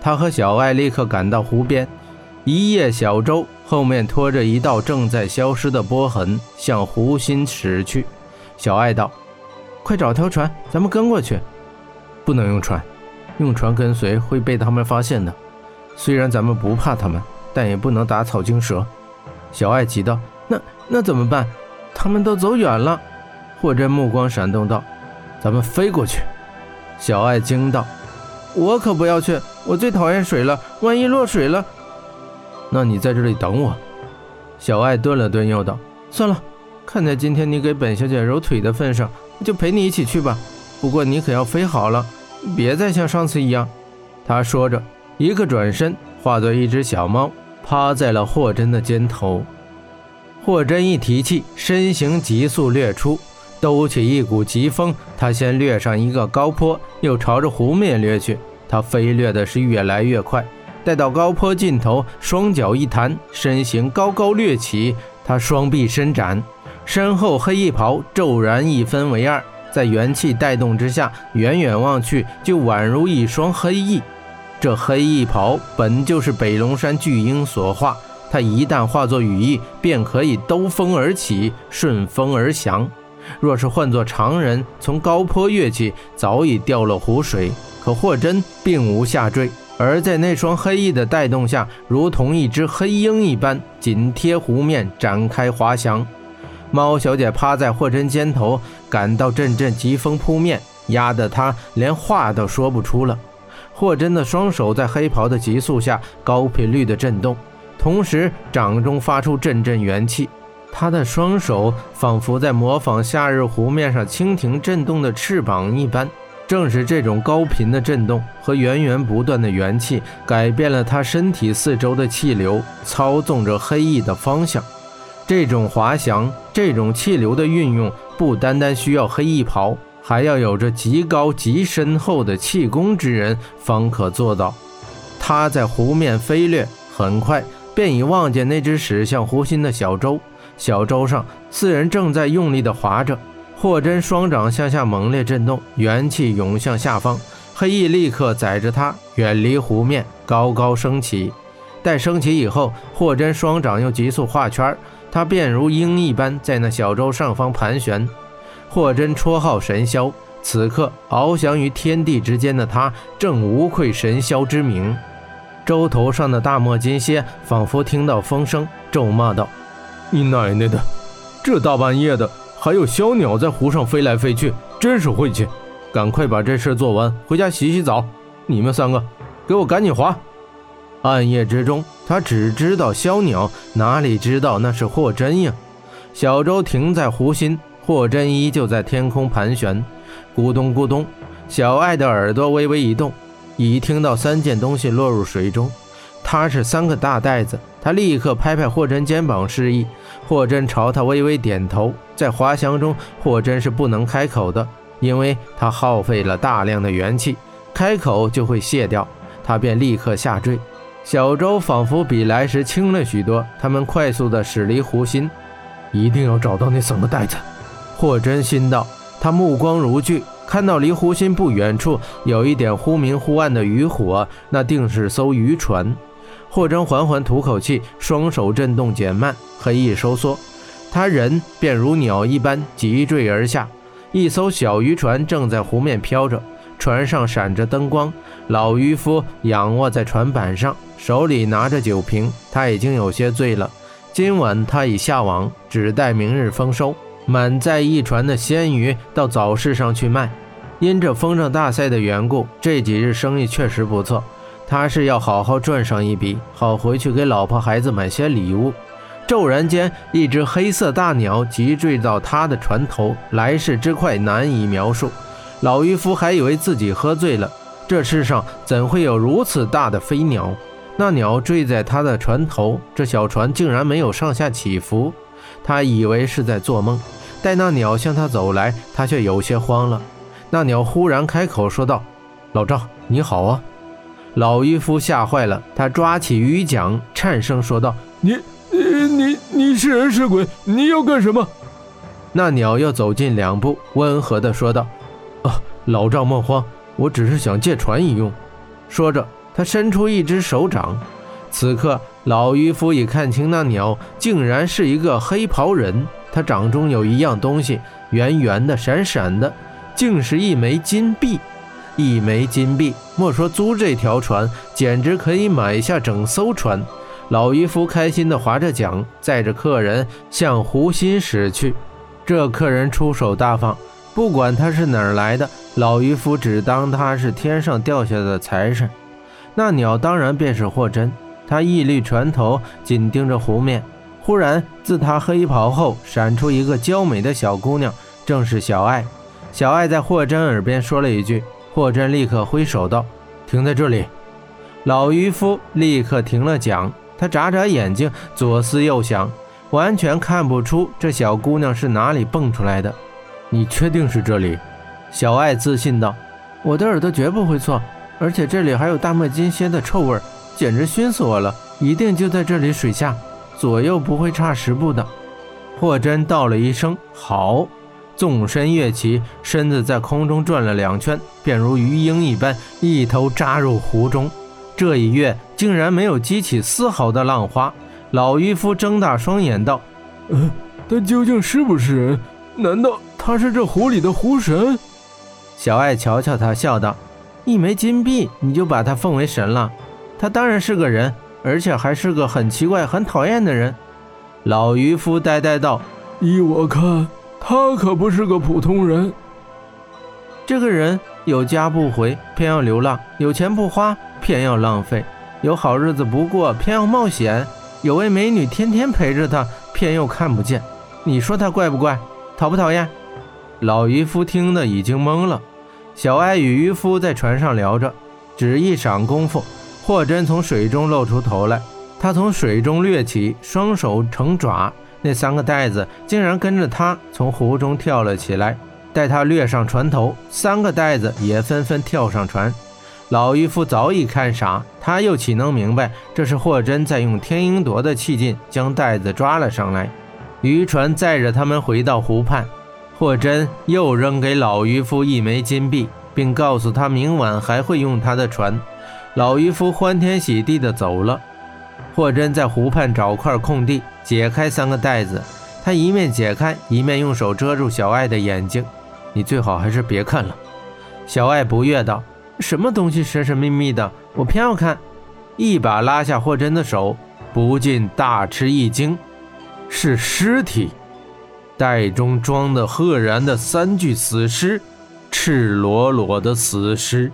他和小爱立刻赶到湖边，一叶小舟后面拖着一道正在消失的波痕，向湖心驶去。小爱道：“快找条船，咱们跟过去。不能用船，用船跟随会被他们发现的。虽然咱们不怕他们，但也不能打草惊蛇。”小爱急道：“那那怎么办？他们都走远了。”霍真目光闪动道：“咱们飞过去。”小爱惊道。我可不要去，我最讨厌水了。万一落水了，那你在这里等我。小爱顿了顿，又道：“算了，看在今天你给本小姐揉腿的份上，就陪你一起去吧。不过你可要飞好了，别再像上次一样。”他说着，一个转身，化作一只小猫，趴在了霍真的肩头。霍真一提气，身形急速掠出。兜起一股疾风，他先掠上一个高坡，又朝着湖面掠去。他飞掠的是越来越快，待到高坡尽头，双脚一弹，身形高高掠起。他双臂伸展，身后黑衣袍骤然一分为二，在元气带动之下，远远望去就宛如一双黑翼。这黑衣袍本就是北龙山巨鹰所化，它一旦化作羽翼，便可以兜风而起，顺风而降。若是换做常人，从高坡跃起，早已掉了湖水。可霍真并无下坠，而在那双黑翼的带动下，如同一只黑鹰一般，紧贴湖面展开滑翔。猫小姐趴在霍真肩头，感到阵阵疾风扑面，压得她连话都说不出了。霍真的双手在黑袍的急速下高频率的震动，同时掌中发出阵阵元气。他的双手仿佛在模仿夏日湖面上蜻蜓震动的翅膀一般，正是这种高频的震动和源源不断的元气，改变了他身体四周的气流，操纵着黑翼的方向。这种滑翔，这种气流的运用，不单单需要黑翼袍，还要有着极高极深厚的气功之人方可做到。他在湖面飞掠，很快便已望见那只驶向湖心的小舟。小舟上，四人正在用力地划着。霍真双掌向下猛烈震动，元气涌向下方。黑翼立刻载着他远离湖面，高高升起。待升起以后，霍真双掌又急速画圈，他便如鹰一般在那小舟上方盘旋。霍真绰号神霄，此刻翱翔于天地之间的他，正无愧神霄之名。舟头上的大漠金蝎仿佛听到风声，咒骂道。你奶奶的！这大半夜的，还有小鸟在湖上飞来飞去，真是晦气！赶快把这事做完，回家洗洗澡。你们三个，给我赶紧划！暗夜之中，他只知道枭鸟，哪里知道那是霍真呀？小舟停在湖心，霍真依旧在天空盘旋。咕咚咕咚，小爱的耳朵微微一动，已听到三件东西落入水中。它是三个大袋子。他立刻拍拍霍真肩膀示意，霍真朝他微微点头。在滑翔中，霍真是不能开口的，因为他耗费了大量的元气，开口就会泄掉。他便立刻下坠，小舟仿佛比来时轻了许多。他们快速地驶离湖心，一定要找到那三个袋子。霍真心道，他目光如炬，看到离湖心不远处有一点忽明忽暗的渔火，那定是艘渔船。霍征缓缓吐口气，双手震动减慢，黑翼收缩，他人便如鸟一般急坠而下。一艘小渔船正在湖面飘着，船上闪着灯光。老渔夫仰卧在船板上，手里拿着酒瓶，他已经有些醉了。今晚他已下网，只待明日丰收，满载一船的鲜鱼到早市上去卖。因这风筝大赛的缘故，这几日生意确实不错。他是要好好赚上一笔，好回去给老婆孩子买些礼物。骤然间，一只黑色大鸟急坠到他的船头，来势之快难以描述。老渔夫还以为自己喝醉了，这世上怎会有如此大的飞鸟？那鸟坠在他的船头，这小船竟然没有上下起伏。他以为是在做梦。待那鸟向他走来，他却有些慌了。那鸟忽然开口说道：“老赵，你好啊。”老渔夫吓坏了，他抓起鱼桨，颤声说道：“你、你、你、你是人是鬼？你要干什么？”那鸟又走近两步，温和地说道：“啊，老赵莫慌，我只是想借船一用。”说着，他伸出一只手掌。此刻，老渔夫已看清那鸟竟然是一个黑袍人。他掌中有一样东西，圆圆的、闪闪的，竟是一枚金币。一枚金币，莫说租这条船，简直可以买下整艘船。老渔夫开心地划着桨，载着客人向湖心驶去。这客人出手大方，不管他是哪儿来的，老渔夫只当他是天上掉下的财神。那鸟当然便是霍真。他屹立船头，紧盯着湖面。忽然，自他黑袍后闪出一个娇美的小姑娘，正是小爱。小爱在霍真耳边说了一句，霍真立刻挥手道：“停在这里。”老渔夫立刻停了桨，他眨眨眼睛，左思右想，完全看不出这小姑娘是哪里蹦出来的。你确定是这里？小爱自信道：“我的耳朵绝不会错，而且这里还有大麦金蝎的臭味。”简直熏死我了！一定就在这里水下，左右不会差十步的。霍真道了一声“好”，纵身跃起，身子在空中转了两圈，便如鱼鹰一般，一头扎入湖中。这一跃竟然没有激起丝毫的浪花。老渔夫睁大双眼道：“呃，他究竟是不是人？难道他是这湖里的湖神？”小爱瞧瞧他，笑道：“一枚金币，你就把他奉为神了？”他当然是个人，而且还是个很奇怪、很讨厌的人。老渔夫呆呆道：“依我看，他可不是个普通人。这个人有家不回，偏要流浪；有钱不花，偏要浪费；有好日子不过，偏要冒险；有位美女天天陪着他，偏又看不见。你说他怪不怪？讨不讨厌？”老渔夫听得已经懵了。小艾与渔夫在船上聊着，只一晌功夫。霍真从水中露出头来，他从水中掠起，双手成爪，那三个袋子竟然跟着他从湖中跳了起来。待他掠上船头，三个袋子也纷纷跳上船。老渔夫早已看傻，他又岂能明白这是霍真在用天鹰夺的气劲将袋子抓了上来？渔船载着他们回到湖畔，霍真又扔给老渔夫一枚金币，并告诉他明晚还会用他的船。老渔夫欢天喜地地走了。霍真在湖畔找块空地，解开三个袋子。他一面解开，一面用手遮住小爱的眼睛。你最好还是别看了。小爱不悦道：“什么东西神神秘秘的，我偏要看。”一把拉下霍真的手，不禁大吃一惊：是尸体，袋中装的赫然的三具死尸，赤裸裸的死尸。